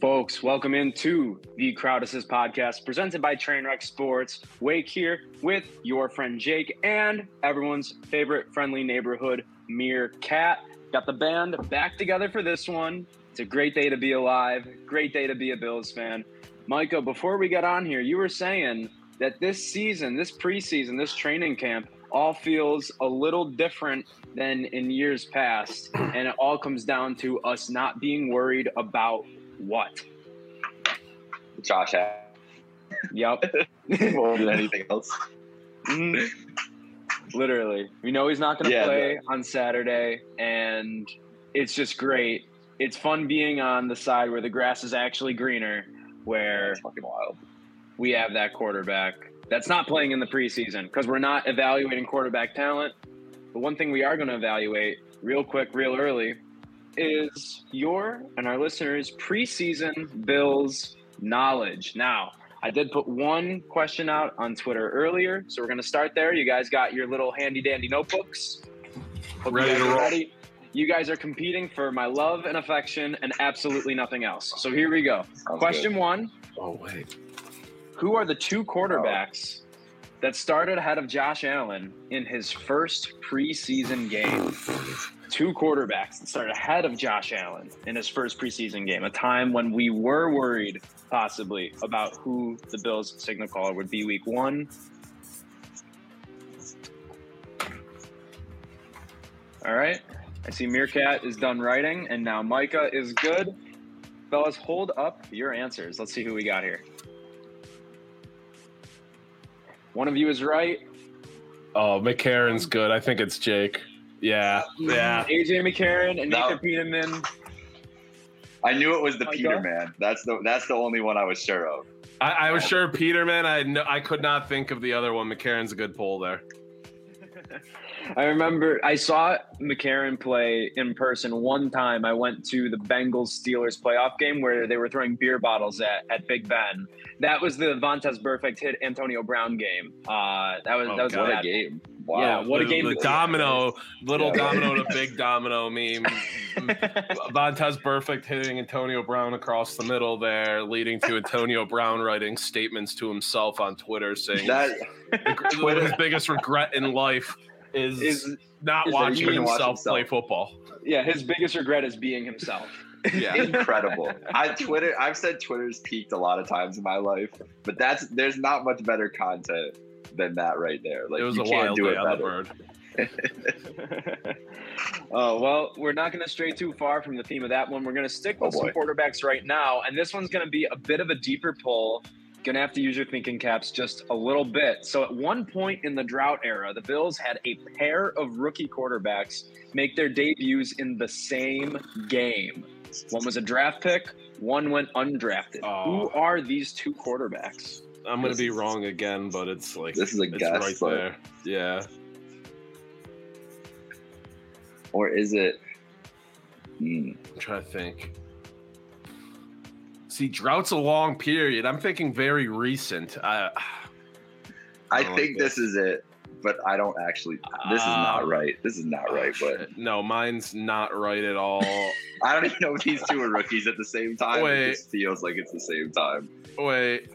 Folks, welcome into the Crowd Assist podcast presented by Trainwreck Sports. Wake here with your friend Jake and everyone's favorite friendly neighborhood Meerkat. Got the band back together for this one. It's a great day to be alive, great day to be a Bills fan. Micah, before we get on here, you were saying that this season, this preseason, this training camp all feels a little different than in years past. And it all comes down to us not being worried about what? Josh Yep. more than anything else. Mhm. Literally. We know he's not going to Yeah, play on Saturday, and it's just great. It's fun being on the side where the grass is actually greener, where fucking wild. we have that quarterback that's not playing in the preseason because we're not evaluating quarterback talent. But one thing we are going to evaluate real quick, real early, is your and our listeners' preseason Bills knowledge. Now, I did put one question out on Twitter earlier, so we're going to start there. You guys got your little handy dandy notebooks. Hope you Ready guys to are roll. Ready. You guys are competing for my love and affection and absolutely nothing else. So here we go. Sounds Question one. Oh wait. Who are the two quarterbacks oh. That started ahead of Josh Allen in his first preseason game? Two quarterbacks that started ahead of Josh Allen in his first preseason game, a time when we were worried possibly about who the Bills' signal caller would be week one. All right. I see Meerkat is done writing, and now Micah is good. Fellas, hold up your answers. Let's see who we got here. One of you is right. Oh, McCarron's good. I think it's Jake. Yeah. Yeah. AJ McCarron and No. Nathan Peterman. I knew it was the Oh, Peter yeah? man. That's the that's the only one I was sure of. I, I was sure Peterman. I kn- I could not think of the other one. McCarron's a good pull there. I remember I saw McCarron play in person one time. I went to the Bengals Steelers playoff game where they were throwing beer bottles at, at Big Ben. That was the Vontaze Burfict hit Antonio Brown game. Uh, that was Oh, that was God. What a bad. game! Yeah, Wow. what a game The domino, little Yeah. domino to big domino meme. Vontaze Burfict hitting Antonio Brown across the middle there, leading to Antonio Brown writing statements to himself on Twitter saying That the- his biggest regret in life is, Is not is watching couldn't watch himself play himself. football. yeah, his biggest regret is being himself. Yeah. incredible. I Twitter. I've said Twitter's peaked a lot of times in my life, but that's there's not much better content than that right there. Like it was you a can't wild do it better. bird. oh well, we're not going to stray too far from the theme of that one. We're going to stick oh, with Oh, some quarterbacks right now, and this one's going to be a bit of a deeper pull. Going to have to use your thinking caps just a little bit. So, at one point in the drought era, the Bills had a pair of rookie quarterbacks make their debuts in the same game. One was a draft pick, one went undrafted. Oh. Who are these two quarterbacks? I'm gonna be wrong again, but it's like This is a it's guess, right but- there. Yeah. Or is it? Hmm. I'm trying to think. See, drought's a long period. I'm thinking very recent. I, I don't think like this is it, but I don't actually. This is not Uh, right. This is not right. But shit. no, mine's not right at all. I don't even know if these two are rookies at the same time. Wait. It just feels like it's the same time. Wait,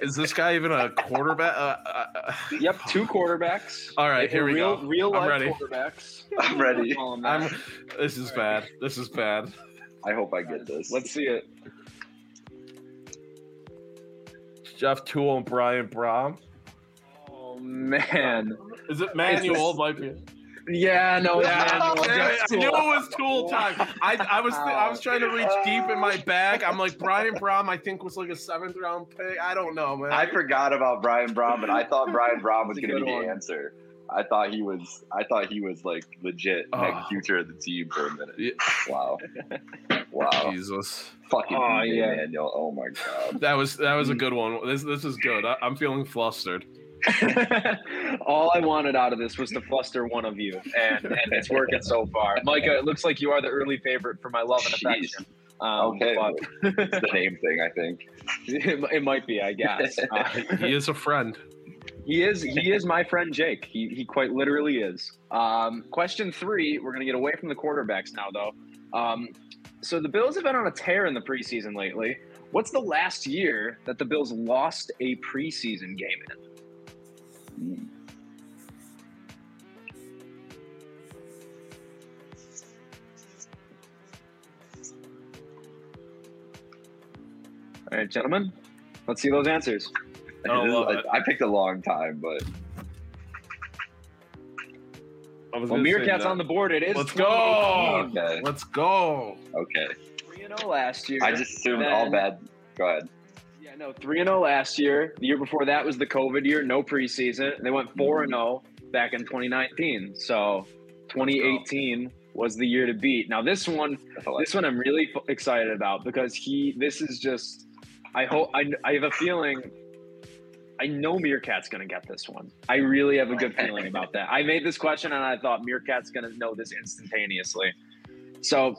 is this guy even a quarterback? Uh, uh, uh, Yep, two quarterbacks. All right, here we real, go. Real I'm life ready. quarterbacks. I'm ready. Call 'em that. I'm. This is bad. This is bad. I hope I get this. Let's see it. Jeff Tuel and Brian Brohm. Oh man. Is it Manuel? Might be. Yeah, no, it's Yeah, Manuel. it, Jeff I knew it was Tool time. I, I was I was trying to reach deep in my bag. I'm like Brian Brohm. I think was like a seventh round pick. I don't know, man. I forgot about Brian Brown, but I thought Brian Brown was going to be good the one. answer. I thought he was. I thought he was like legit Oh. next future of the team for a minute. Yeah. Wow, wow, Jesus, fucking Oh, EJ yeah. Manuel. Oh my god. that was that was a good one. This this is good. I, I'm feeling flustered. All I wanted out of this was to fluster one of you, and, and it's working so far. Micah, it looks like you are the early favorite for my love and Jeez. affection. Um, Okay, but it's the name thing. I think. it, it might be, I guess. Uh, He is a friend. He is he is my friend Jake. He he quite literally is. Um, question three. We're gonna get away from the quarterbacks now, though. Um, so the Bills have been on a tear in the preseason lately. What's the last year that the Bills lost a preseason game in? All right, gentlemen, let's see those answers. Oh, love I, it. I picked a long time, but I was Well, Meerkat's on the board. It is. Let's go. okay, Let's go. okay. Three and zero last year. I just assumed all bad. Go ahead. Yeah, no, three and zero last year. The year before that was the COVID year, no preseason. They went four and zero back in 2019. So 2018 was the year to beat. Now this one, like this one I'm really excited about because he. This is just. I hope. I, I have a feeling. I know Meerkat's going to get this one. I really have a good feeling about that. I made this question and I thought Meerkat's going to know this instantaneously. So,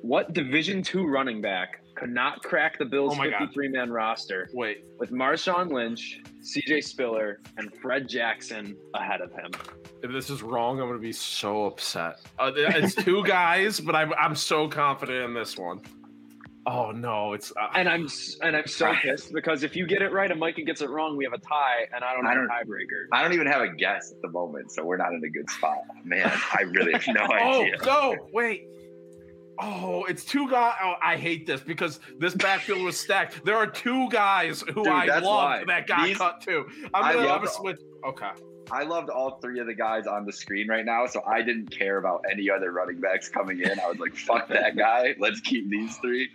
what Division two running back could not crack the Bills' Oh my God. 53 man roster Wait, with Marshawn Lynch, CJ Spiller, and Fred Jackson ahead of him? if this is wrong, I'm gonna be so upset. Uh, it's two guys, but I'm I'm so confident in this one. Oh no, it's uh, And I'm and I'm so pissed because if you get it right and Micah gets it wrong, we have a tie, and I don't have a don't- tiebreaker. I don't even have a guess at the moment, so we're not in a good spot. Man, I really have no oh idea. Oh no, wait. Oh, it's two guys. Oh, I hate this because this backfield was stacked. There are two guys who Dude, I that's loved why. that got These- cut too. I'm gonna have love- a switch. Okay. I loved all three of the guys on the screen right now, so I didn't care about any other running backs coming in. I was like, "Fuck that guy. Let's keep these three.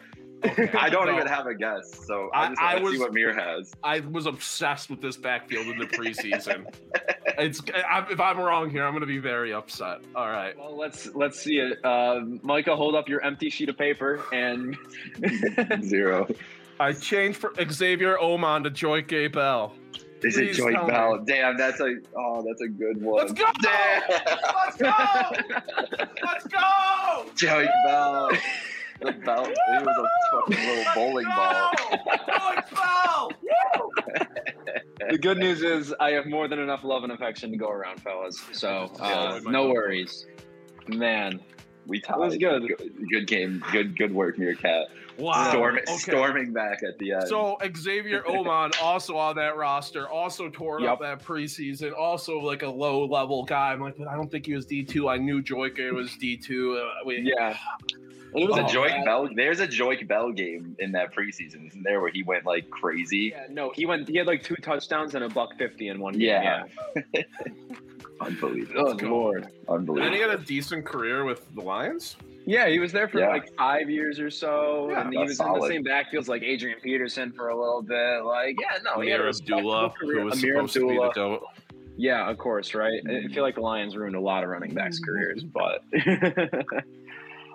I don't So, even have a guess, so I- I just I want to see what Mir has. I was obsessed with this backfield in the preseason. it's I, if I'm wrong here, I'm gonna be very upset. All right. Well, let's let's see it. Uh, Micah, hold up your empty sheet of paper and Zero. I changed for Xavier Omon to Joique Bell. Is Please it Joy tell me. Damn, that's a oh, that's a good one. Let's go! Damn. Let's go! Let's go! Joy Bell. The belt. It was a fucking little bowling ball. Joy Bell! the good news is I have more than enough love and affection to go around, fellas. So uh, no worries, man. We tied. was good. Good game. Good good work, Meerkat. Wow. Storm, Okay. Storming back at the end. So Xavier Omon also on that roster, also tore Yep. up that preseason, also like a low level guy. I'm like, but I don't think he was D two. I knew Joique was D two. Uh, we, Yeah. And it was There's Oh, a Joique Bell. There's a Joique Bell game in that preseason, isn't there, where he went like crazy? Yeah, no, he went. He had like two touchdowns and a buck fifty in one game. Yeah. Yeah. Unbelievable. Oh lord. And then he had a decent career with the Lions. Yeah, he was there for Yeah. like five years or so, Yeah, and he that's was in the same backfields like Adrian Peterson for a little bit. Like, yeah, no, he had a Ameer respectable Abdullah, who was Ameer supposed to be the Abdullah. dope. Yeah, of course, right. I feel like the Lions ruined a lot of running backs' careers, but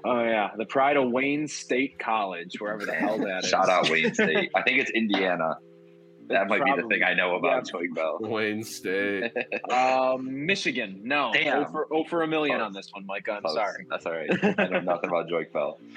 oh yeah, the pride of Wayne State College, wherever the hell that is. Shout out Wayne State. I think it's Indiana. That might be the thing I know about Yeah. Joique Bell. Wayne State. Um, Michigan. No, Damn. Oh for, oh for a million Close. on this one, Micah. I'm Close. sorry. That's all right. I know nothing about Joique Bell.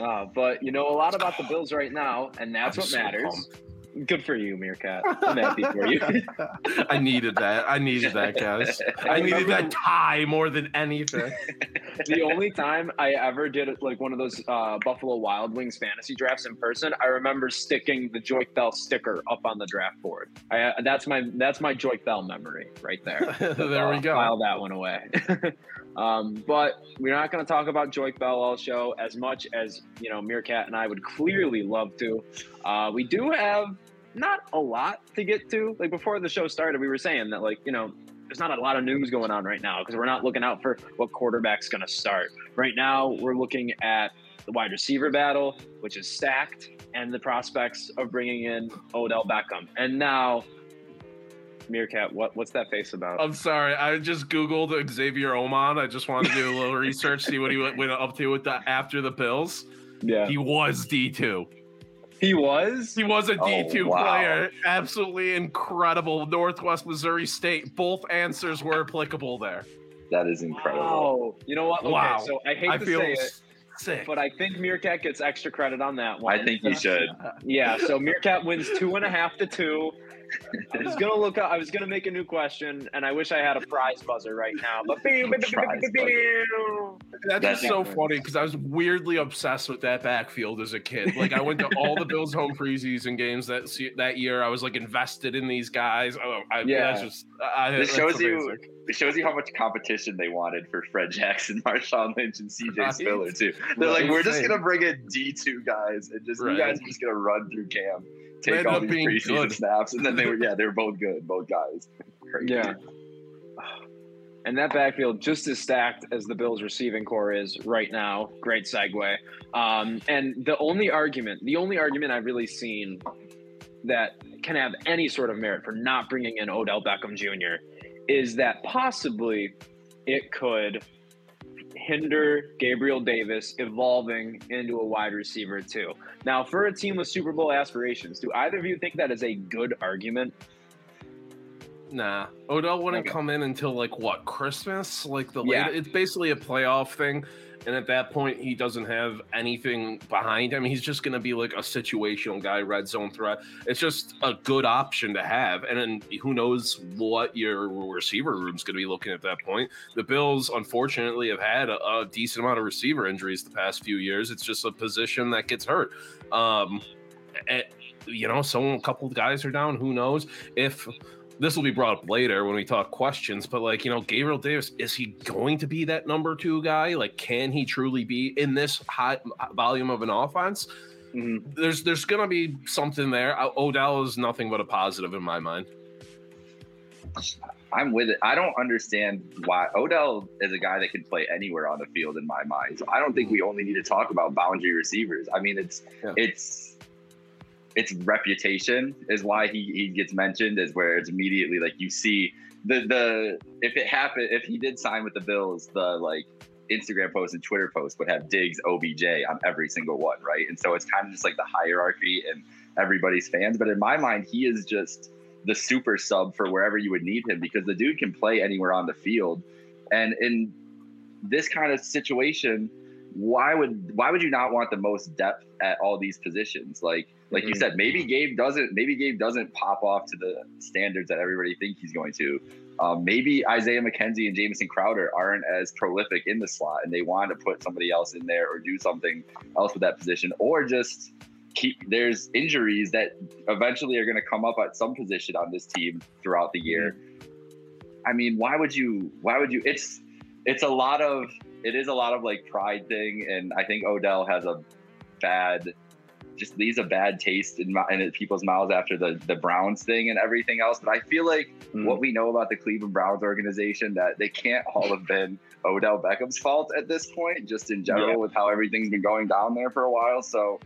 Uh, but you know a lot about the Bills right now, and that's I'm what so matters. pumped. Good for you, Meerkat. I'm happy for you. I needed that. I needed that, guys. I needed that tie more than anything. the only time I ever did like one of those uh, Buffalo Wild Wings fantasy drafts in person, I remember sticking the Joique Bell sticker up on the draft board. I, that's my that's my Joique Bell memory right there. there we Uh, go. File that one away. um, but we're not going to talk about Joique Bell all show as much as you know Meerkat and I would clearly love to. Uh, we do have not a lot to get to. Like before the show started, we were saying that like you know there's not a lot of news going on right now because we're not looking out for what quarterback's going to start. Right now, we're looking at the wide receiver battle, which is stacked, and the prospects of bringing in Odell Beckham. And now, Meerkat, what what's that face about? I'm sorry. I just googled Xavier Omon. I just wanted to do a little research, see what he went, went up to with the after the Bills. yeah, He was D two. He was. He was a Oh, D two wow. player. Absolutely incredible. Northwest Missouri State. Both answers were applicable there. That is incredible. Wow. You know what? Okay, Wow. so I hate I to feel say it, sick. but I think Meerkat gets extra credit on that one. I think he should. Yeah, so Meerkat wins two and a half to two. I was gonna look up. I was gonna make a new question, and I wish I had a prize buzzer right now. But that's, That's just so funny because I was weirdly obsessed with that backfield as a kid. Like I went to all the Bills home preseason games that that year. I was like invested in these guys. Oh, I, Yeah. that's just I, This that's shows you- It shows you how much competition they wanted for Fred Jackson, Marshawn Lynch, and CJ Right. Spiller too. They're like, we're just gonna bring in D two guys and just Right. you guys are just gonna run through camp, They take all up these being preseason good. snaps, and then they were yeah they were both good, both guys. Yeah. And that backfield just as stacked as the Bills receiving corps is right now. Great segue. Um, and the only argument, the only argument I've really seen that can have any sort of merit for not bringing in Odell Beckham Jr. is that possibly it could hinder Gabriel Davis evolving into a wide receiver too. Now, for a team with Super Bowl aspirations, do either of you think that is a good argument? Nah, Odell wouldn't Okay. come in until like what Christmas? Like the Yeah. late, it's basically a playoff thing, and at that point he doesn't have anything behind him. He's just gonna be like a situational guy, red zone threat. It's just a good option to have, and then who knows what your receiver room's gonna be looking at that point. The Bills, unfortunately, have had a, a decent amount of receiver injuries the past few years. It's just a position that gets hurt. Um, eh, you know, some a couple guys are down. Who knows if this will be brought up later when we talk questions, but like, you know, Gabriel Davis, is he going to be that number two guy? Like, can he truly be in this high volume of an offense? There's there's gonna be something there. Uh, Odell is nothing but a positive in my mind. I'm with it. I don't understand why Odell is a guy that can play anywhere on the field in my mind. So I don't think we only need to talk about boundary receivers. I mean, it's Yeah. it's it's reputation is why he, he gets mentioned is where it's immediately like you see the the if it happened if he did sign with the Bills the like Instagram post and Twitter post would have Diggs OBJ on every single one right and so it's kind of just like the hierarchy and everybody's fans but in my mind he is just the super sub for wherever you would need him because the dude can play anywhere on the field. And in this kind of situation, why would why would you not want the most depth at all these positions? Like like you Mhm. said, maybe Gabe doesn't maybe Gabe doesn't pop off to the standards that everybody think he's going to. Um, maybe Isaiah McKenzie and Jamison Crowder aren't as prolific in the slot, and they want to put somebody else in there or do something else with that position, or just keep. There's injuries that eventually are going to come up at some position on this team throughout the year. I mean, why would you? Why would you? It's it's a lot of it is a lot of like pride thing, and I think Odell has a bad just leaves a bad taste in, my, in people's mouths after the the Browns thing and everything else. But I feel like Mm. what we know about the Cleveland Browns organization that they can't all have been Odell Beckham's fault at this point, just in general Yeah. with how everything's been going down there for a while. So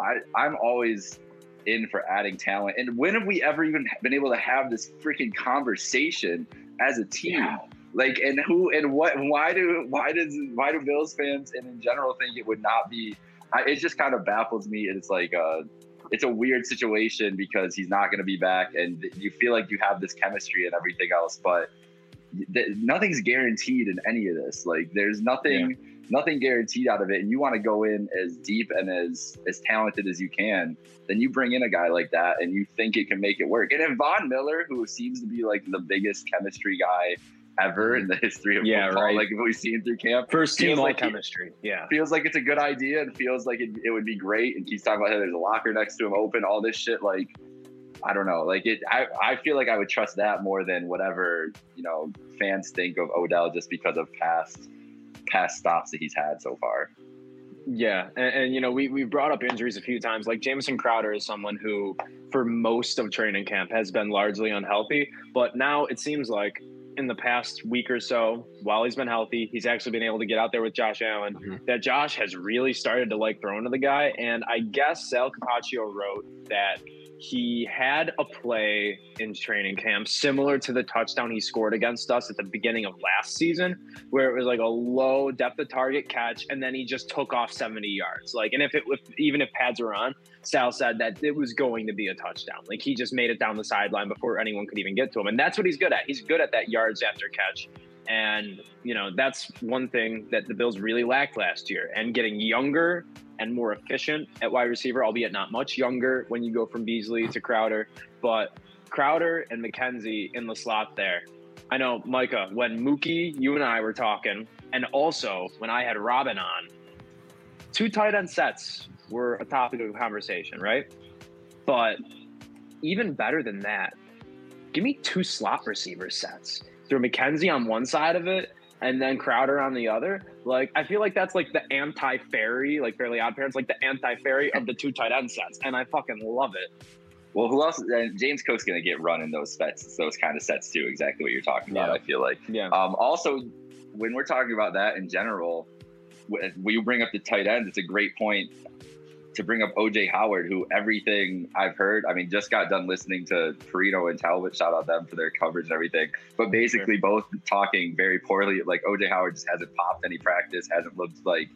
I I'm always in for adding talent. And when have we ever even been able to have this freaking conversation as a team? Yeah. Like and who and what why do why does why do Bills fans and in general think it would not be I, it just kind of baffles me. And it's like uh it's a weird situation because he's not going to be back and you feel like you have this chemistry and everything else but th- nothing's guaranteed in any of this. Like there's nothing nothing guaranteed out of it and you want to go in as deep and as as talented as you can then you bring in a guy like that and you think it can make it work. And then Von Miller who seems to be like the biggest chemistry guy ever in the history of Yeah, football right. like we've seen through camp First team like he- chemistry. Yeah. feels like it's a good idea and feels like it, it would be great and keeps talking about how there's a locker next to him open all this shit like i don't know like it I, I feel like i would trust that more than whatever you know fans think of odell just because of past past stops that he's had so far Yeah, and, and you know we we've brought up injuries a few times. Like Jamison Crowder is someone who, for most of training camp, has been largely unhealthy. But now it seems like in the past week or so, while he's been healthy, he's actually been able to get out there with Josh Allen. Mhm. That Josh has really started to like throwing to the guy, and I guess Sal Capaccio wrote that he had a play in training camp similar to the touchdown he scored against us at the beginning of last season where it was like a low depth of target catch, and then he just took off 70 yards. Like, and if it if, even if pads were on, Sal said that it was going to be a touchdown. Like he just made it down the sideline before anyone could even get to him, and that's what he's good at. He's good at that yards after catch. And, you know, that's one thing that the Bills really lacked last year. And getting younger and more efficient at wide receiver, albeit not much younger when you go from Beasley to Crowder. But Crowder and McKenzie in the slot there. I know, Micah, when Mookie, you and I were talking, and also when I had Robin on, two tight end sets were a topic of conversation, right? But even better than that, give me two slot receiver sets. Throw McKenzie on one side of it and then Crowder on the other. Like I feel like that's like the anti fairy, like Fairly Odd Parents, like the anti fairy of the two tight end sets, and I fucking love it. Well, who else? And James Cook's going to get run in those sets, those kind of sets too. Exactly what you're talking about. Yeah. I feel like. Yeah. Um, also, when we're talking about that in general, when we bring up the tight ends, it's a great point to bring up OJ Howard, who everything I've heard, I mean, just got done listening to Perino and Talbot. Shout out them for their coverage and everything. But basically, both talking very poorly. Like OJ Howard just hasn't popped any practice, hasn't looked like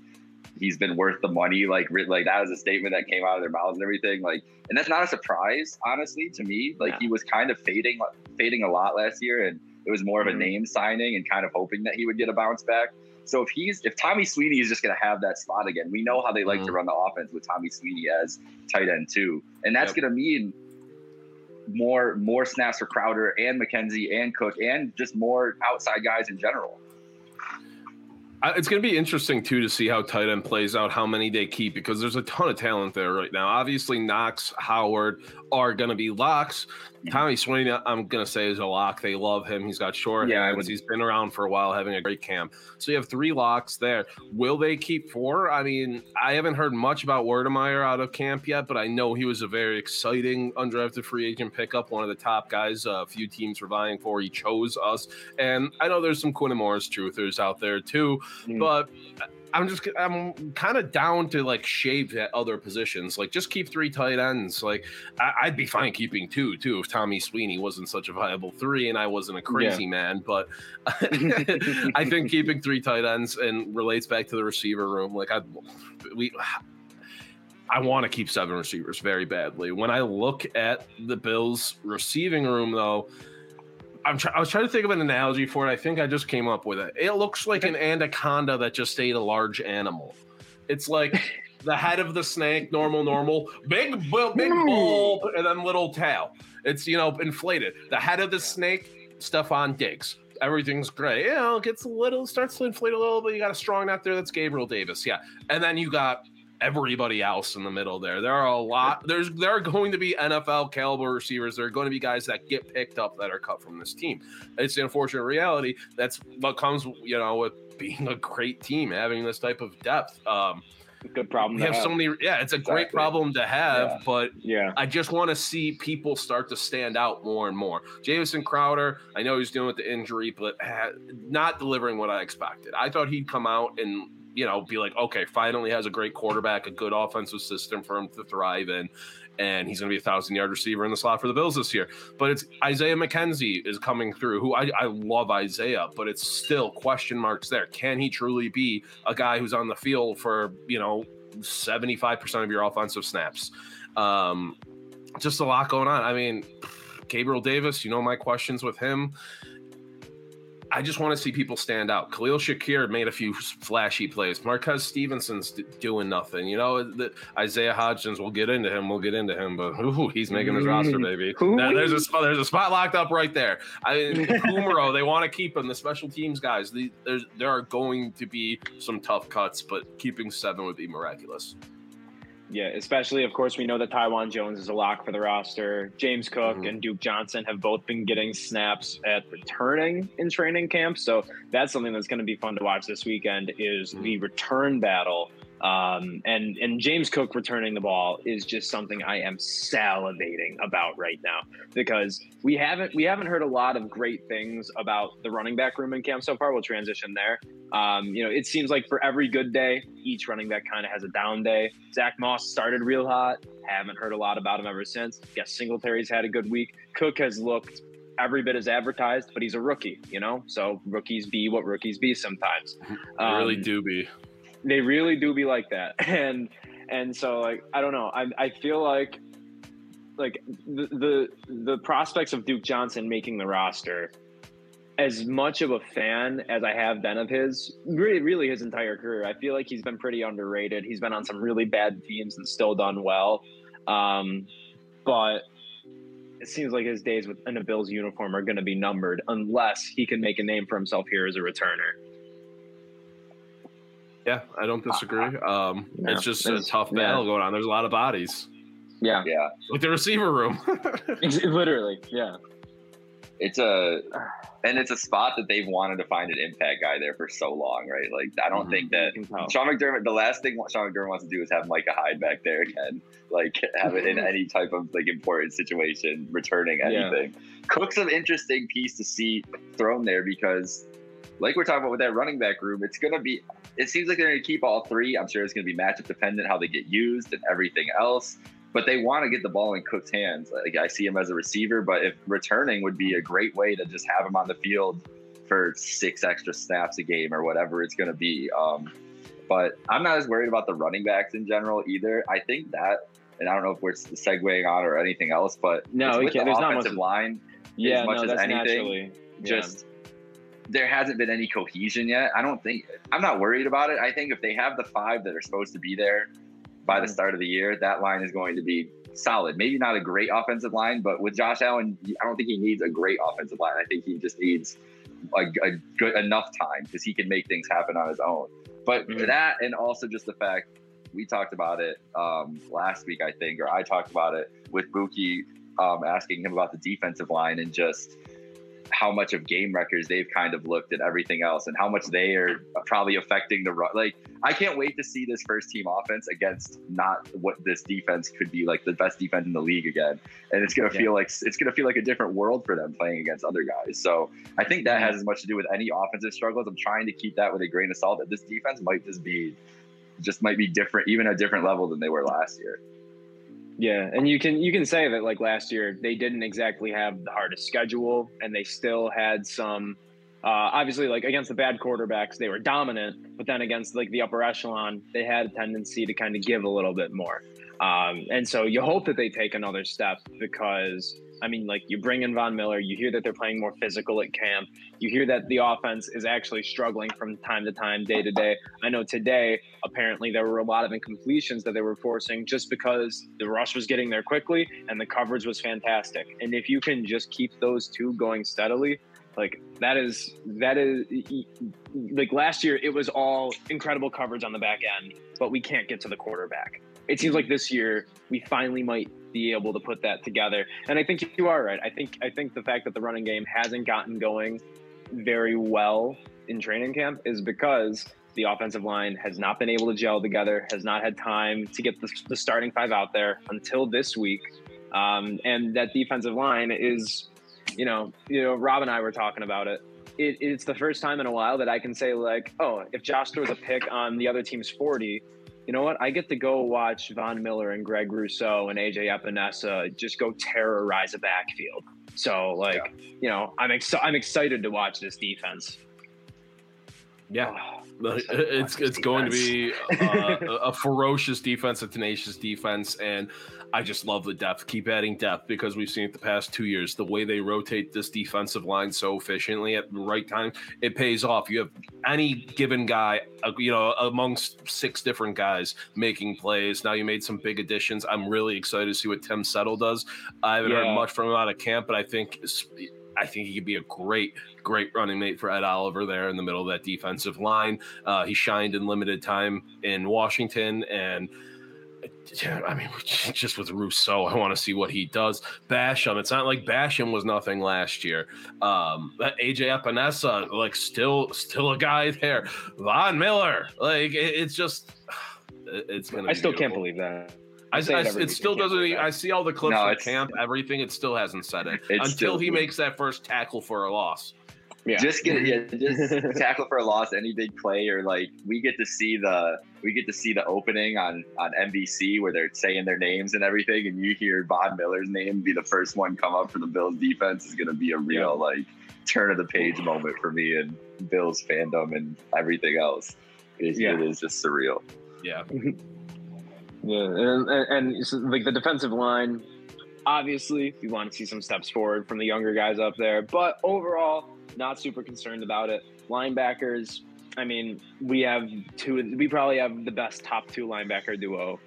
he's been worth the money. Like, like that was a statement that came out of their mouths and everything. Like, and that's not a surprise, honestly, to me. Like, Yeah. he was kind of fading, fading a lot last year, and it was more of a Mhm. name signing and kind of hoping that he would get a bounce back. So if he's if Tommy Sweeney is just going to have that slot again, we know how they like to Mhm. run the offense with Tommy Sweeney as tight end too, and that's Yep. going to mean more more snaps for Crowder and McKenzie and Cook and just more outside guys in general. It's going to be interesting too to see how tight end plays out, how many they keep, because there's a ton of talent there right now. Obviously, Knox, Howard are going to be locks. Tommy Sweeney, I'm going to say is a lock. They love him. He's got short Yeah, hands. would- He's been around for a while, having a great camp. So you have three locks there. Will they keep four? I mean, I haven't heard much about Wydermyer out of camp yet, but I know he was a very exciting undrafted free agent pickup, one of the top guys uh, a few teams were vying for. He chose us, and I know there's some Quinn Morris truthers out there too Mm. but I'm just I'm kind of down to like shave at other positions. Like just keep three tight ends. Like I, I'd be fine keeping two too if Tommy Sweeney wasn't such a viable three and I wasn't a crazy man. But I think keeping three tight ends and relates back to the receiver room. Like I we. I want to keep seven receivers very badly. When I look at the Bills receiving room, though, I'm try- I was trying to think of an analogy for it. I think I just came up with it. It looks like an anaconda that just ate a large animal. It's like the head of the snake, normal, normal, big, big hmm. bulb, and then little tail. It's you know inflated. The head of the snake, Stefon Diggs. Everything's great. You know, it gets a little, starts to inflate a little but You got a strong net there. That's Gabriel Davis. Yeah, and then you got everybody else in the middle there. There are a lot. There's there are going to be NFL caliber receivers. There are going to be guys that get picked up that are cut from this team. It's the unfortunate reality. That's what comes, you know, with being a great team, having this type of depth. Um, Good problem. we to have so many. Yeah, it's a great problem to have, Yeah. but Yeah. I just want to see people start to stand out more and more. Jamison Crowder, I know he's dealing with the injury, but ha- not delivering what I expected. I thought he'd come out and you know be like, okay, finally has a great quarterback, a good offensive system for him to thrive in, and he's going to be a thousand yard receiver in the slot for the Bills this year. But it's Isaiah McKenzie is coming through, who I, I love Isaiah, but it's still question marks there. Can he truly be a guy who's on the field for you know? 75% of your offensive snaps. Um, just a lot going on. I mean, Gabriel Davis, you know my questions with him. I just want to see people stand out. Khalil Shakir made a few flashy plays. Marquez Stevenson's d- doing nothing. You know, the, Isaiah Hodgins, we'll get into him. We'll get into him, but ooh, he's making his roster, mm. baby. Now, there's a spot. There's a spot locked up right there. I Kumerow, they want to keep him. The special teams guys. The, there are going to be some tough cuts, but keeping seven would be miraculous. Yeah, especially of course we know that Taiwan Jones is a lock for the roster. James Cook Mhm. and Duke Johnson have both been getting snaps at returning in training camp, so that's something that's going to be fun to watch this weekend. Is the return battle, um, and and James Cook returning the ball is just something I am salivating about right now because we haven't we haven't heard a lot of great things about the running back room in camp so far. We'll transition there. Um, you know, it seems like for every good day, each running back kind of has a down day. Zach Moss started real hot. Haven't heard a lot about him ever since. Guess Singletary's had a good week. Cook has looked every bit as advertised, but he's a rookie, you know? So rookies be what rookies be sometimes. They really Um, do be. They really do be like that. And and so like I don't know. I I feel like like the the the prospects of Duke Johnson making the roster as much of a fan as I have been of his, really, really his entire career, I feel like he's been pretty underrated. He's been on some really bad teams and still done well. Um, but it seems like his days with in a Bills uniform are going to be numbered unless he can make a name for himself here as a returner. Yeah, I don't disagree. Um, No, it's just a it's- tough yeah. battle going on. There's a lot of bodies, Yeah, Yeah, like the receiver room. Literally. Yeah, it's a and it's a spot that they've wanted to find an impact guy there for so long, right? Like I don't Mhm. think that You. Sean McDermott. The last thing Sean McDermott wants to do is have Micah Hyde back there again, like have it in any type of like important situation, returning Yeah. anything. Cook's an interesting piece to see thrown there because, like we're talking about with that running back room, it's gonna be. It seems like they're gonna keep all three. I'm sure it's gonna be matchup dependent how they get used and everything else. But they want to get the ball in Cook's hands. Like I see him as a receiver, but if returning would be a great way to just have him on the field for six extra snaps a game or whatever it's going to be. Um, but I'm not as worried about the running backs in general either. I think that, and I don't know if we're segueing on or anything else, but No, it's with the there's not much line, yeah. as much no, as that's anything, naturally yeah. There hasn't been any cohesion yet. I don't think I'm not worried about it. I think if they have the five that are supposed to be there by the Mhm. start of the year, that line is going to be solid. Maybe not a great offensive line, but with Josh Allen, I don't think he needs a great offensive line. I think he just needs a, a good enough time because he can make things happen on his own. But Mhm. that, and also just the fact we talked about it um, last week, I think, or I talked about it with Buki um, asking him about the defensive line and just how much of game records they've kind of looked at everything else and how much they are probably affecting the run. Like, I can't wait to see this first team offense against not what this defense could be like the best defense in the league again. And it's gonna Yeah. feel like it's gonna feel like a different world for them playing against other guys. So I think that has as much to do with any offensive struggles. I'm trying to keep that with a grain of salt that this defense might just be just might be different, even a different level than they were last year. Yeah, and you can you can say that like last year they didn't exactly have the hardest schedule, and they still had some. Uh, obviously, like against the bad quarterbacks, they were dominant, but then against like the upper echelon, they had a tendency to kind of give a little bit more. Um, and so you hope that they take another step because I mean, like you bring in Von Miller, you hear that they're playing more physical at camp. You hear that the offense is actually struggling from time to time, day to day. I know today, apparently, there were a lot of incompletions that they were forcing just because the rush was getting there quickly and the coverage was fantastic. And if you can just keep those two going steadily, like that is that is like last year, it was all incredible coverage on the back end, but we can't get to the quarterback. It seems like this year we finally might be able to put that together. And I think you are right. I think I think the fact that the running game hasn't gotten going very well in training camp is because the offensive line has not been able to gel together, has not had time to get the, the starting five out there until this week. Um, and that defensive line is, you know, you know, Rob and I were talking about it. it. It's the first time in a while that I can say like, oh, if Josh throws a pick on the other team's forty, you know what? I get to go watch Von Miller and Greg Rousseau and AJ Epenesa just go terrorize a backfield. So like, you know, I'm ex- I'm excited to watch this defense. Yeah, Oh, But excited to it's it's going to be uh, a ferocious defense, a tenacious defense, and I just love the depth. Keep adding depth because we've seen it the past two years. The way they rotate this defensive line so efficiently at the right time, it pays off. You have any given guy, uh, you know, amongst six different guys making plays. Now you made some big additions. I'm really excited to see what Tim Settle does. I haven't Yeah. heard much from him out of camp, but I think. I think he could be a great, great running mate for Ed Oliver there in the middle of that defensive line. Uh, he shined in limited time in Washington, and yeah, I mean, just with Rousseau, I want to see what he does. Basham, it's not like Basham was nothing last year. Um, AJ Epenesa, like, still, still a guy there. Von Miller, like, it, it's just, it's gonna. I still can't believe that. I, I- it every it week, still doesn't. Even. I see all the clips No, from camp, everything. It still hasn't said it until he makes that first tackle for a loss. Yeah. Just get yeah, just tackle for a loss, any big play, or like we get to see the we get to see the opening on on NBC where they're saying their names and everything, and you hear Von Miller's name be the first one come up for the Bills defense is going to be a real like turn of the page moment for me and Bills fandom and everything else. It, Yeah. it is just surreal. Yeah, Yeah, and, and, and so, like the defensive line, obviously, we want to see some steps forward from the younger guys up there. But overall, Not super concerned about it. Linebackers, I mean, we have two. We probably have the best top two linebacker duo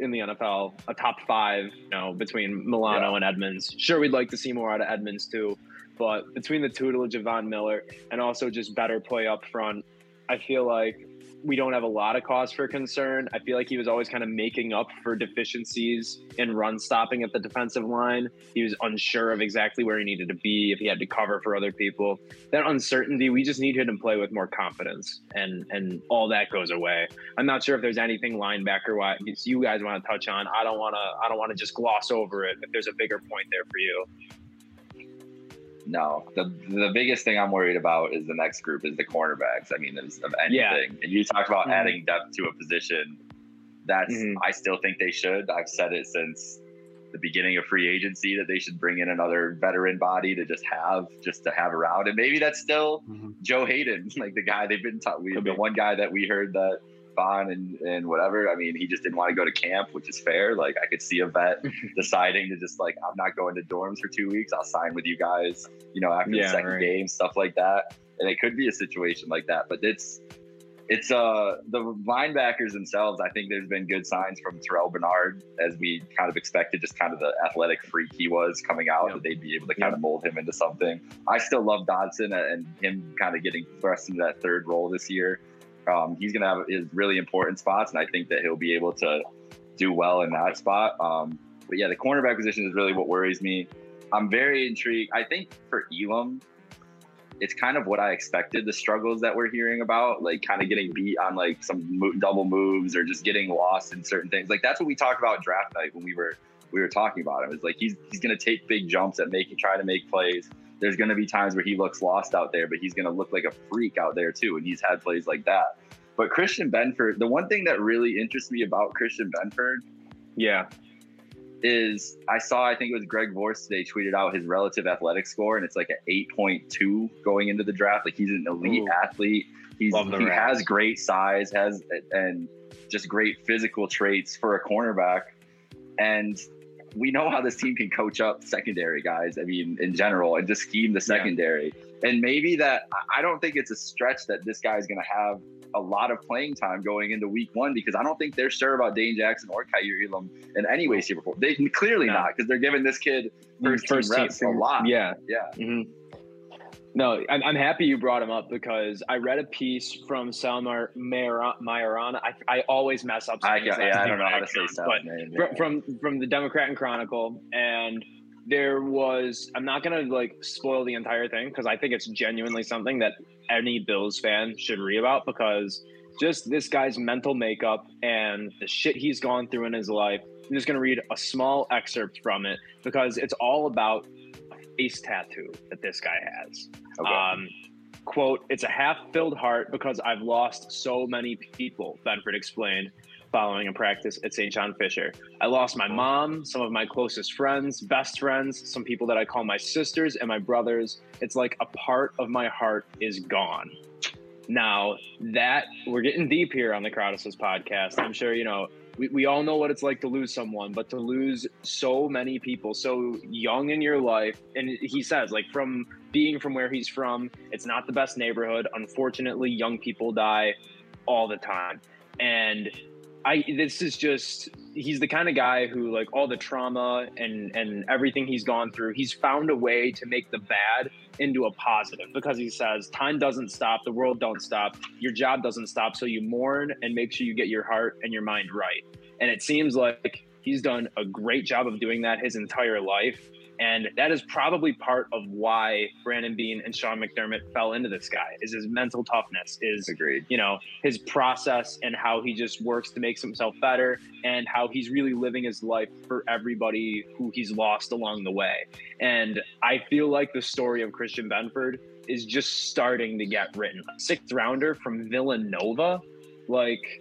in the NFL. A top five, you know, between Milano Yeah. and Edmonds. Sure, we'd like to see more out of Edmonds too, but between the tutelage of Von Miller and also just better play up front, I feel like we don't have a lot of cause for concern. I feel like he was always kind of making up for deficiencies in run stopping at the defensive line. He was unsure of exactly where he needed to be if he had to cover for other people. That uncertainty, we just need him to play with more confidence, and and all that goes away. I'm not sure if there's anything linebacker wise you guys want to touch on. I don't want to. I don't want to just gloss over it. If there's a bigger point there for you, No, the the biggest thing I'm worried about is the next group is the cornerbacks. I mean, there's of anything. Yeah. And you talked about Mhm. adding depth to a position. That's Mhm. I still think they should. I've said it since the beginning of free agency that they should bring in another veteran body to just have just to have around. And maybe that's still Joe Haden, like the guy they've been taught. We, the be. one guy that we heard that And, and whatever. I mean, he just didn't want to go to camp, which is fair. Like I could see a vet deciding to just like, I'm not going to dorms for two weeks. I'll sign with you guys, you know, after Yeah, the second right. game, stuff like that. And it could be a situation like that. But it's it's uh the linebackers themselves. I think there's been good signs from Terrell Bernard as we kind of expected, just kind of the athletic freak he was coming out Yeah. that they'd be able to kind of mold him into something. I still love Dodson and him kind of getting thrust into that third role this year. Um, he's going to have his really important spots, and I think that he'll be able to do well in that spot. Um, but yeah, the cornerback position is really what worries me. I'm very intrigued. I think for Elam, it's kind of what I expected. The struggles that we're hearing about, like kind of getting beat on like some mo- double moves or just getting lost in certain things. Like that's what we talked about draft night when we were we were talking about him. It's like he's he's going to take big jumps at making try to make plays. There's going to be times where he looks lost out there, but he's going to look like a freak out there too. And he's had plays like that. But Christian Benford, the one thing that really interests me about Christian Benford yeah, is I saw I think it was Greg Vorst today tweeted out his relative athletic score and it's like an 8.2 going into the draft. Like he's an elite Ooh. athlete. He's he has great size, has and just great physical traits for a cornerback. And we know how this team can coach up secondary guys. I mean, in general, and just scheme the secondary. And maybe that I- don't think it's a stretch that this guy is going to have a lot of playing time going into week one because I don't think they're sure about Dane Jackson or Kaiir Elam in any way, shape, or form. They clearly No. not because they're giving this kid first, First team team- reps a lot. yeah. yeah. hmm No, I'm, I'm happy you brought him up because I read a piece from Salmar Maiorana. I, I always mess up. I, last yeah, I don't know how to say now, Sal's but name. fr- from from the Democrat and Chronicle, and there was. I'm not gonna like spoil the entire thing because I think it's genuinely something that any Bills fan should read about because just this guy's mental makeup and the shit he's gone through in his life. I'm just gonna read a small excerpt from it because it's all about face tattoo that this guy has. Okay. Um, quote, it's a half filled heart because I've lost so many people, Benford explained following a practice at St. John Fisher. I lost my mom, some of my closest friends, best friends, some people that I call my sisters and my brothers. It's like a part of my heart is gone. Now, that we're getting deep here on the Crowdus podcast. I'm sure, you know, we, we all know what it's like to lose someone, but to lose so many people so young in your life. And he says, like, from being from where he's from, it's not the best neighborhood. Unfortunately, young people die all the time. And I this is just he's the kind of guy who like all the trauma and and everything he's gone through, he's found a way to make the bad into a positive because he says time doesn't stop, the world don't stop, your job doesn't stop, so you mourn and make sure you get your heart and your mind right. And it seems like he's done a great job of doing that his entire life. And that is probably part of why Brandon Beane and Sean McDermott fell into this guy is his mental toughness, is Agreed. you know his process and how he just works to make himself better and how he's really living his life for everybody who he's lost along the way and i feel like the story of christian benford is just starting to get written sixth rounder from villanova like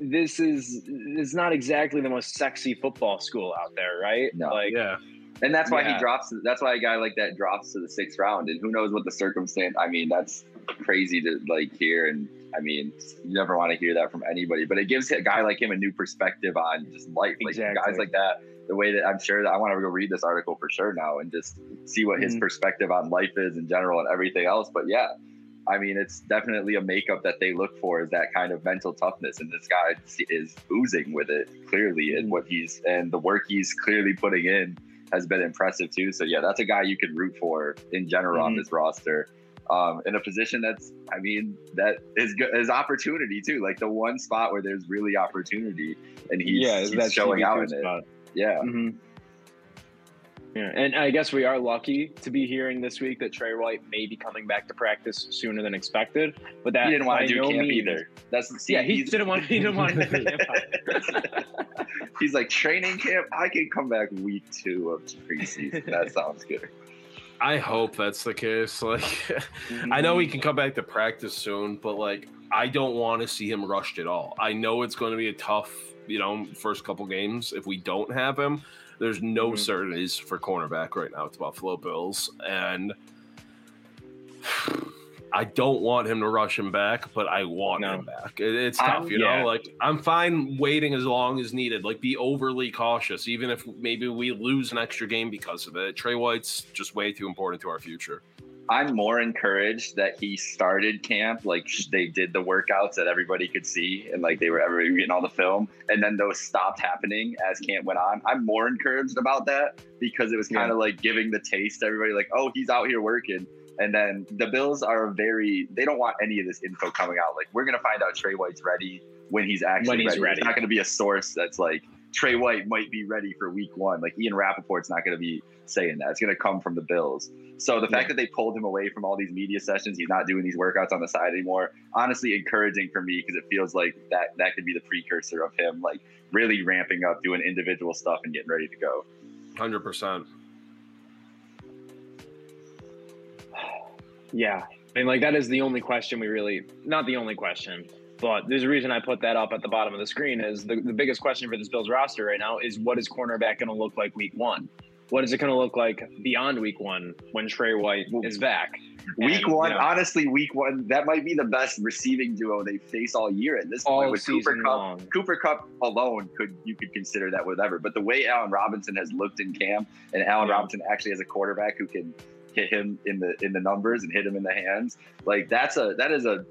this is is not exactly the most sexy football school out there right No. like yeah. And that's why Yeah. he drops. That's why a guy like that drops to the sixth round. And who knows what the circumstance? I mean, that's crazy to like hear. And I mean, you never want to hear that from anybody. But it gives a guy like him a new perspective on just life. Like Exactly. guys like that, the way that I'm sure that I want to go read this article for sure now and just see what his Mhm. perspective on life is in general and everything else. But yeah, I mean, it's definitely a makeup that they look for is that kind of mental toughness, and this guy is oozing with it clearly, and what he's and the work he's clearly putting in has been impressive too. So yeah, that's a guy you could root for in general on Mhm. this roster. Um, in a position that's, I mean, that is good is opportunity too. Like the one spot where there's really opportunity, and he's, yeah, he's showing out in it. spot. Yeah, Mhm. Yeah, and I guess we are lucky to be hearing this week that Tre White may be coming back to practice sooner than expected. But that he didn't want by to do no camp means- either. That's see, Yeah, he he's- didn't want. He didn't want to do camp. either. He's like training camp. I can come back week two of preseason. that sounds good. I hope that's the case. Like, I know he mm-hmm. can come back to practice soon, but like, I don't want to see him rushed at all. I know it's going to be a tough, you know, first couple games if we don't have him. There's no Mhm. certainties for cornerback right now. It's Buffalo Bills, and I don't want him to rush him back, but I want No. him back. It, it's I'm- tough, you yeah. know. Like I'm fine waiting as long as needed. Like be overly cautious, even if maybe we lose an extra game because of it. Tre White's just way too important to our future. I'm more encouraged that he started camp, like they did the workouts that everybody could see, and like they were ever getting all the film, and then those stopped happening as camp went on. I'm more encouraged about that because it was kind of like giving the taste to everybody, like, oh, he's out here working. And then the Bills are very, they don't want any of this info coming out. Like, we're going to find out Tre White's ready when he's actually When he's ready. ready. It's not going to be a source that's like, Tre White might be ready for week one. Like, Ian Rapoport's not going to be saying that. It's going to come from the Bills. So the fact that they pulled him away from all these media sessions, he's not doing these workouts on the side anymore. Honestly, encouraging for me because it feels like that that could be the precursor of him like really ramping up, doing individual stuff and getting ready to go. Hundred percent. Yeah. I mean, like, that is the only question we really, not the only question, but there's a reason I put that up at the bottom of the screen is the, the biggest question for this Bills roster right now is what is cornerback going to look like week one? What is it going to look like beyond week one when Tre White is back? Week And, one, you know, honestly, week one, that might be the best receiving duo they face all year at this point with Cooper Kupp. long. Cooper Kupp alone could you could consider that whatever. But the way Allen Robinson has looked in camp, and Allen Yeah. Robinson actually has a quarterback who can hit him in the in the numbers and hit him in the hands, like that's a that is a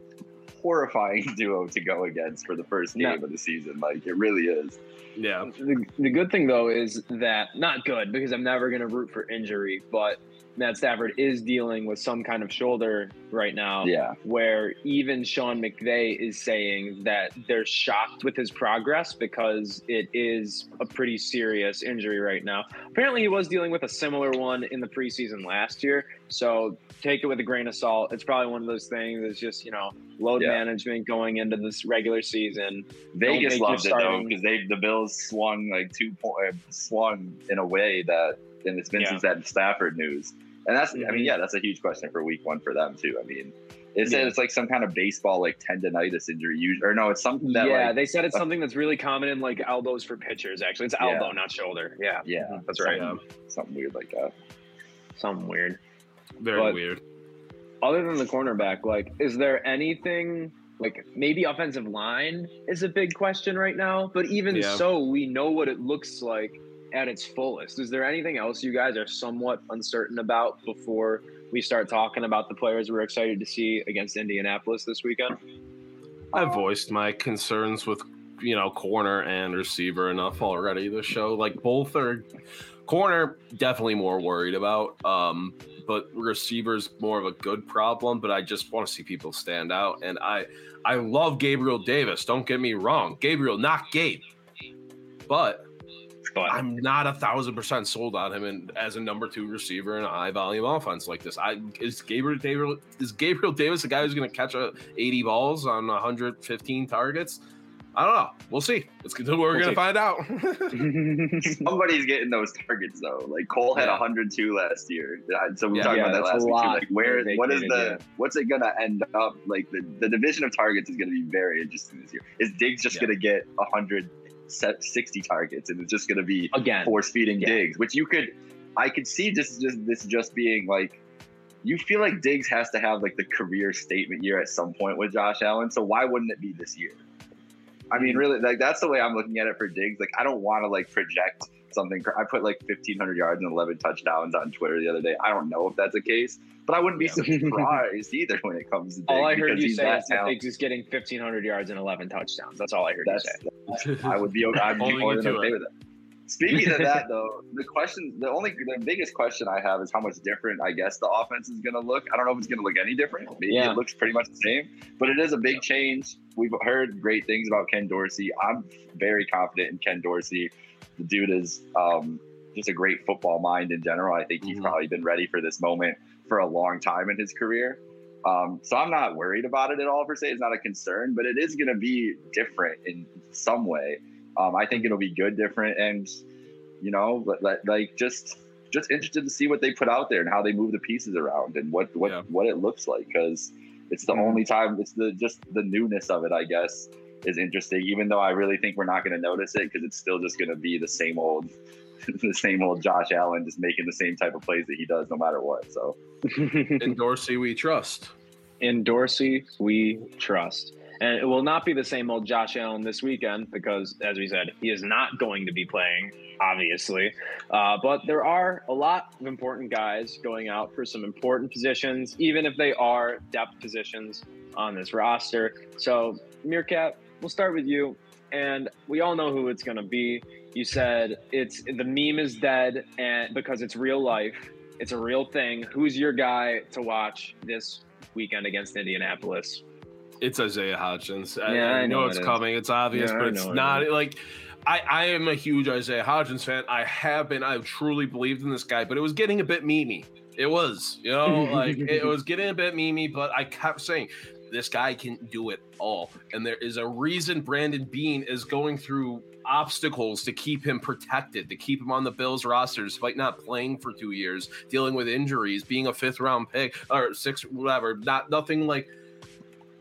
horrifying duo to go against for the first game No. of the season. Like it really is. Yeah. The, the good thing though is that not good because I'm never going to root for injury, but Matt Stafford is dealing with some kind of shoulder right now. Yeah. Where even Sean McVay is saying that they're shocked with his progress because it is a pretty serious injury right now. Apparently, he was dealing with a similar one in the preseason last year. So take it with a grain of salt. It's probably one of those things that's just, you know, load Yeah. management going into this regular season. Vegas loved it though because they the Bills swung like two point uh, swung in a way that and it's been Yeah. since that Stafford news. And that's I mean, yeah, that's a huge question for week one for them too. I mean it said Yeah. it's like some kind of baseball like tendonitis injury, or no, it's something that yeah, like they said it's uh, something that's really common in like elbows for pitchers. Actually, it's elbow, Yeah. not shoulder. Yeah, yeah, that's right. Yeah. something weird like that. Something weird. Very But- weird. Other than the cornerback, like, is there anything like maybe offensive line is a big question right now? But even Yeah. so, we know what it looks like at its fullest. Is there anything else you guys are somewhat uncertain about before we start talking about the players we're excited to see against Indianapolis this weekend? I voiced my concerns with you know corner and receiver enough already. The show, like both are corner, definitely more worried about. Um, but receivers more of a good problem. But I just want to see people stand out, and I I love Gabriel Davis. Don't get me wrong, Gabriel, not Gabe, but But I'm not a thousand percent sold on him in, as a number two receiver in a high volume offense like this. I is Gabriel Davis is Gabriel Davis the guy who's going to catch a 80 balls on 115 targets? I don't know. We'll see. It's we're We'll going to see. find out. Somebody's getting those targets though. Like Cole had Yeah. 102 last year. Uh, So we Yeah. talked Yeah, about that that's last week. Too. Like where what is the yeah. what's it gonna end up? Like the, the division of targets is gonna be very interesting this year. Is Diggs just Yeah. gonna get 160 targets and it's just gonna be again, force feeding Yeah. Diggs, which you could I could see just just this just being like you feel like Diggs has to have like the career statement year at some point with Josh Allen. So why wouldn't it be this year? I mean, mm-hmm. really, like that's the way I'm looking at it for Diggs. Like, I don't want to like project something. I put like 1,500 yards and 11 touchdowns on Twitter the other day. I don't know if that's the case, but I wouldn't be yeah. surprised either when it comes to. All I heard you say is that he's getting 1,500 yards and 11 touchdowns. That's all I heard that's, you say. I would be. I'd be more than okay with it. Speaking of that, though, the question, the only, the biggest question I have is how much different I guess the offense is going to look. I don't know if it's going to look any different. Maybe yeah. it looks pretty much the same, but it is a big change. We've heard great things about Ken Dorsey. I'm very confident in Ken Dorsey. The dude is um, just a great football mind in general. I think he's mm-hmm. probably been ready for this moment for a long time in his career. Um, so I'm not worried about it at all per se. It's not a concern, but it is going to be different in some way. Um, I think it'll be good, different, and you know, like, like just just interested to see what they put out there and how they move the pieces around and what what yeah. what it looks like because it's the mm-hmm. only time it's the just the newness of it, I guess, is interesting. Even though I really think we're not going to notice it because it's still just going to be the same old the same old Josh Allen just making the same type of plays that he does no matter what. So in Dorsey we trust. In Dorsey we trust. And it will not be the same old Josh Allen this weekend because, as we said, he is not going to be playing, obviously. Uh, but there are a lot of important guys going out for some important positions, even if they are depth positions on this roster. So, Meerkat, we'll start with you. And we all know who it's going to be. You said it's the meme is dead, and because it's real life, it's a real thing. Who's your guy to watch this weekend against Indianapolis? It's Isaiah Hodgins. Yeah, I, I know, know, it's it coming. It's obvious, yeah, but it's not it like. I, I am a huge Isaiah Hodgins fan. I have been. I've truly believed in this guy, but it was getting a bit memey. It was, you know, like it was getting a bit memey. But I kept saying, this guy can do it all, and there is a reason Brandon Beane is going through obstacles to keep him protected, to keep him on the Bills roster, despite not playing for two years, dealing with injuries, being a fifth round pick or six, whatever. Not nothing like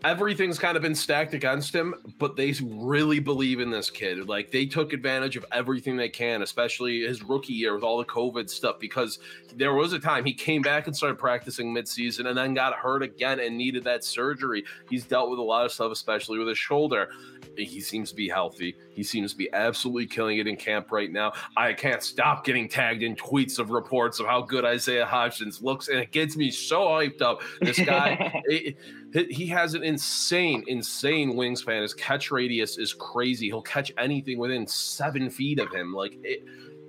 everything's kind of been stacked against him, but they really believe in this kid. Like they took advantage of everything they can, especially his rookie year with all the COVID stuff, because there was a time he came back and started practicing midseason and then got hurt again and needed that surgery. He's dealt with a lot of stuff, especially with his shoulder. He seems to be healthy. He seems to be absolutely killing it in camp right now. I can't stop getting tagged in tweets of reports of how good Isaiah Hodgins looks, and it gets me so hyped up. This guy, it, he has an insane, insane wingspan. His catch radius is crazy. He'll catch anything within seven feet of him. Like it,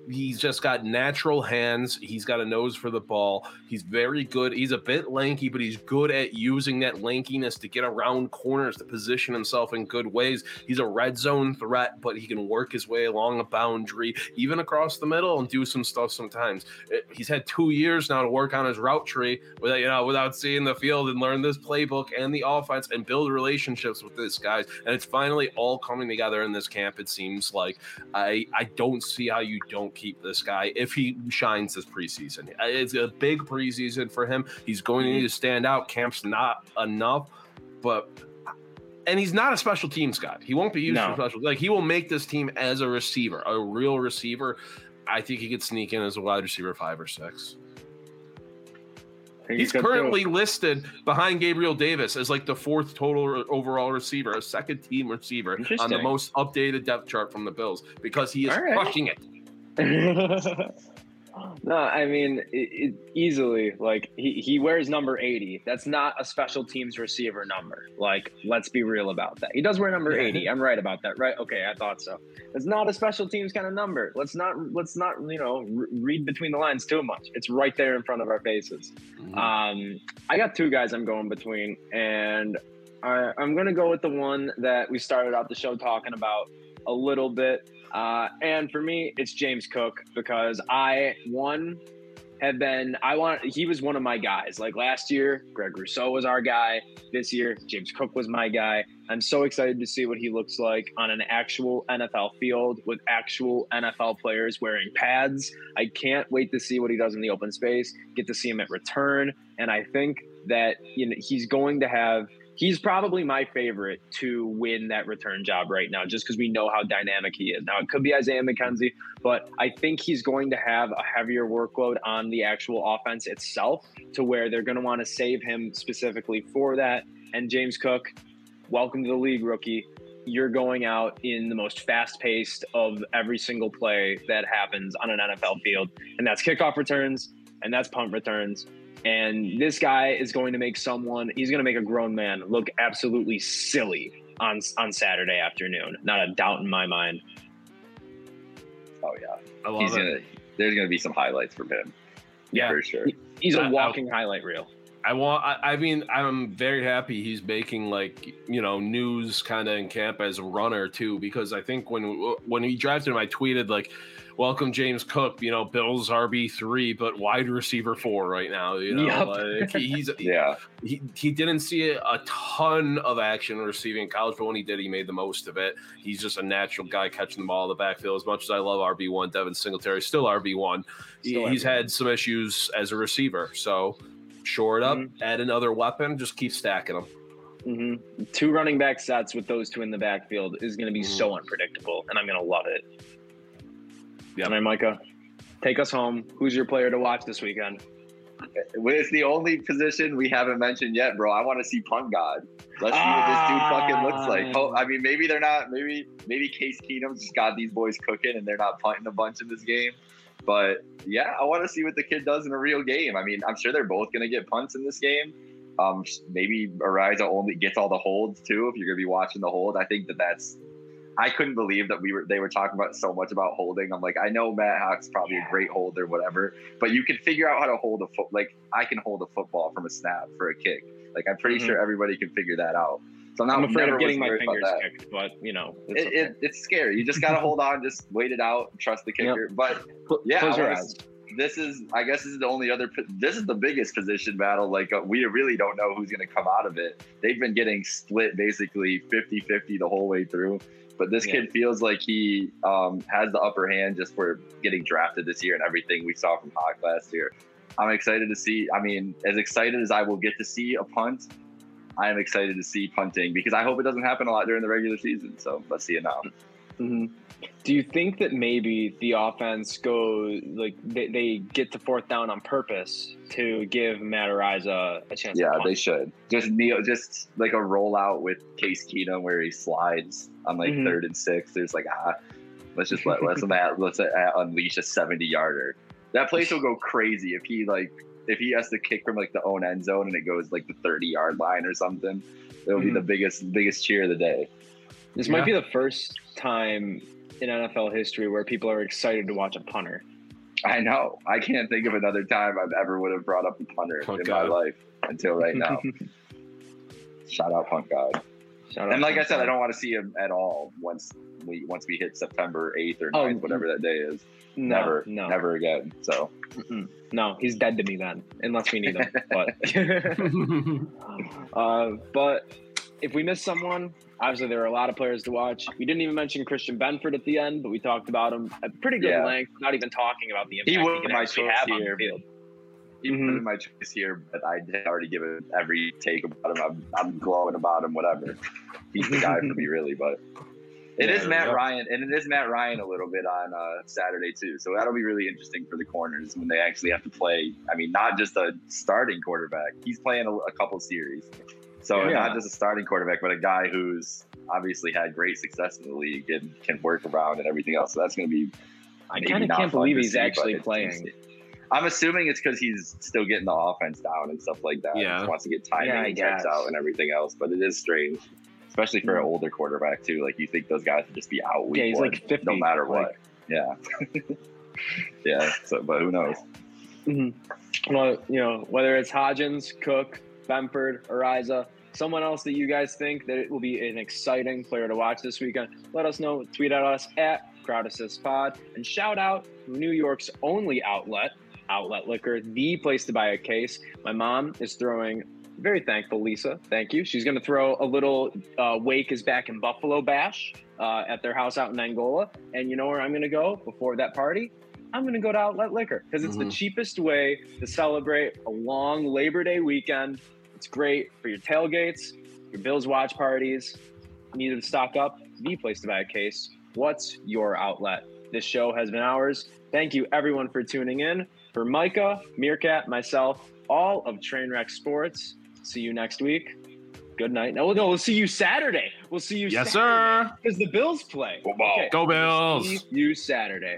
he's just got natural hands. He's got a nose for the ball. He's very good. He's a bit lanky, but he's good at using that lankiness to get around corners to position himself in good ways. He's a red zone threat, but he can work his way along a boundary, even across the middle, and do some stuff sometimes. Uh, he's had two years now to work on his route tree without you know without seeing the field and learn this playbook and the offense and build relationships with this guys. And it's finally all coming together in this camp. It seems like I I don't see how you don't keep this guy if he shines this preseason. Uh, it's a big preseason for him. He's going to need to stand out. Camp's not enough, but uh, and he's not a special teams guy. He won't be used no. for special. Like he will make this team as a receiver, a real receiver. I think he could sneak in as a wide receiver five or six. He's currently listed behind Gabriel Davis as like the fourth total overall receiver, a second team receiver on the most updated depth chart from the Bills because he is right. crushing it. no, I mean it, it, easily. Like he, he wears number eighty. That's not a special teams receiver number. Like let's be real about that. He does wear number eighty. I'm right about that, right? Okay, I thought so. It's not a special teams kind of number. Let's not let's not you know re- read between the lines too much. It's right there in front of our faces. Mm-hmm. Um, I got two guys I'm going between, and I, I'm going to go with the one that we started out the show talking about a little bit. Uh, and for me, it's James Cook because I one have been I want he was one of my guys. Like last year, Greg Rousseau was our guy. This year, James Cook was my guy. I'm so excited to see what he looks like on an actual NFL field with actual NFL players wearing pads. I can't wait to see what he does in the open space. Get to see him at return, and I think that you know he's going to have he's probably my favorite to win that return job right now, just because we know how dynamic he is. Now, it could be Isaiah McKenzie, but I think he's going to have a heavier workload on the actual offense itself to where they're going to want to save him specifically for that. And James Cook, welcome to the league, rookie. you're going out in the most fast paced of every single play that happens on an NFL field, and that's kickoff returns and that's punt returns. And this guy is going to make someone, he's going to make a grown man look absolutely silly on on Saturday afternoon. Not a doubt in my mind. Oh yeah, I love he's it. gonna. There's gonna be some highlights from him. Yeah. for sure. He's a walking highlight reel. I want. I, I mean, I'm very happy he's making like you know news kind of in camp as a runner too, because I think when when he drafted him, I tweeted like, "Welcome James Cook, you know Bills RB three, but wide receiver four right now." You know, Yep. like he's Yeah, he, he didn't see a ton of action receiving in college, but when he did, he made the most of it. He's just a natural guy catching the ball in the backfield. As much as I love RB one, Devin Singletary still RB one. Still He's had some issues as a receiver, so shore it up, Mhm. add another weapon, just keep stacking them. hmm Two running back sets with those two in the backfield is going to be Mhm. so unpredictable, and I'm going to love it. Yeah. All right, Micah, take us home. Who's your player to watch this weekend? It's the only position we haven't mentioned yet, bro. I want to see punt god. Let's see what this dude fucking looks like. Oh, I mean, maybe they're not. Maybe maybe Case Keenum's just got these boys cooking, and they're not punting a bunch in this game. But yeah, I want to see what the kid does in a real game. I mean, I'm sure they're both going to get punts in this game. Um, maybe Araiza only gets all the holds too. If you're going to be watching the hold, I think that that's. I couldn't believe that we were they were talking about so much about holding. I'm like, I know Matt Haack's probably a great holder, whatever, but you can figure out how to hold a foot. Like I can hold a football from a snap for a kick. Like I'm pretty Mhm. sure everybody can figure that out. So I'm, not, I'm afraid of getting my fingers kicked, but you know, it's It, okay. it, it's scary. You just gotta hold on, just wait it out, trust the Yep. kicker. But yeah, close your eyes. this is, I guess, this is the only other. This is the biggest position battle. Like uh, we really don't know who's gonna come out of it. They've been getting split basically 50-50 the whole way through. But this Yeah. kid feels like he um, has the upper hand just for getting drafted this year and everything we saw from Haack last year. I'm excited to see. I mean, as excited as I will get to see a punt, I am excited to see punting because I hope it doesn't happen a lot during the regular season. So let's see it now. hmm Do you think that maybe the offense go like they, they get to fourth down on purpose to give Matt Araiza a chance? Yeah, they should. Just kneel, just like a rollout with Case Keenum where he slides on like Mhm. third and six. There's like ah, let's just let let's let, let's uh, unleash a 70 yarder. That place will go crazy if he like if he has to kick from like the own end zone and it goes like the 30 yard line or something. It'll be Mhm. the biggest biggest cheer of the day. This might be the first time in NFL history where people are excited to watch a punter. I know. I can't think of another time I've ever would have brought up a punter Punt in God. my life until right now. Shout out Punk God. Shout out And like to I said, I don't want to see him at all once we once we hit September eighth or Oh, 9th, whatever that day is. No, never, no, never again. So Mm-mm. no. He's dead to me then, unless we need him. but uh, but if we miss someone, obviously there are a lot of players to watch. We didn't even mention Christian Benford at the end, but we talked about him at pretty good Yeah. length. Not even talking about the He impact would can be my choice have on here. the field. he Mhm. put my choice here, but I had already given every take about him. I'm, I'm glowing about him, whatever. He's the guy for me, really. But it is Yeah, Matt yeah. Ryan, and it is Matt Ryan a little bit on uh, Saturday too. So that'll be really interesting for the corners when they actually have to play. I mean, not just a starting quarterback. He's playing a, a couple series, so Yeah. not just a starting quarterback, but a guy who's obviously had great success in the league and can work around and everything else. So that's going to be. I kind of can't believe he's see, actually playing. I'm assuming it's because he's still getting the offense down and stuff like that. He Yeah. just wants to get timing Yeah, checks out and everything else. But it is strange, especially for an Mhm. older quarterback too. Like you think those guys would just be out week Yeah, he's one, like 50, no matter what. like- yeah, yeah. So, but who knows? Mhm. Well, you know, whether it's Hodgins, Cook, Benford, Araiza, someone else that you guys think that it will be an exciting player to watch this weekend, let us know. Tweet at us at Crowd Assist Pod and shout out to New York's only outlet, Outlet Liquor, the place to buy a case. My mom is throwing. Very thankful, Lisa. Thank you. She's going to throw a little uh, Wake is back in Buffalo bash uh, at their house out in Angola. And you know where I'm going to go before that party? I'm going to go to Outlet Liquor because it's the Mhm. cheapest way to celebrate a long Labor Day weekend. It's great for your tailgates, your Bills watch parties. Need to stock up? The place to buy a case. What's your outlet? This show has been ours. Thank you, everyone, for tuning in. For Micah, Meerkat, myself, all of Trainwreck Sports. See you next week. Good night. No, no, we'll see you Saturday. We'll see you. Yes, Saturday, sir. Because the Bills play. Football. Go Bills. See you Saturday.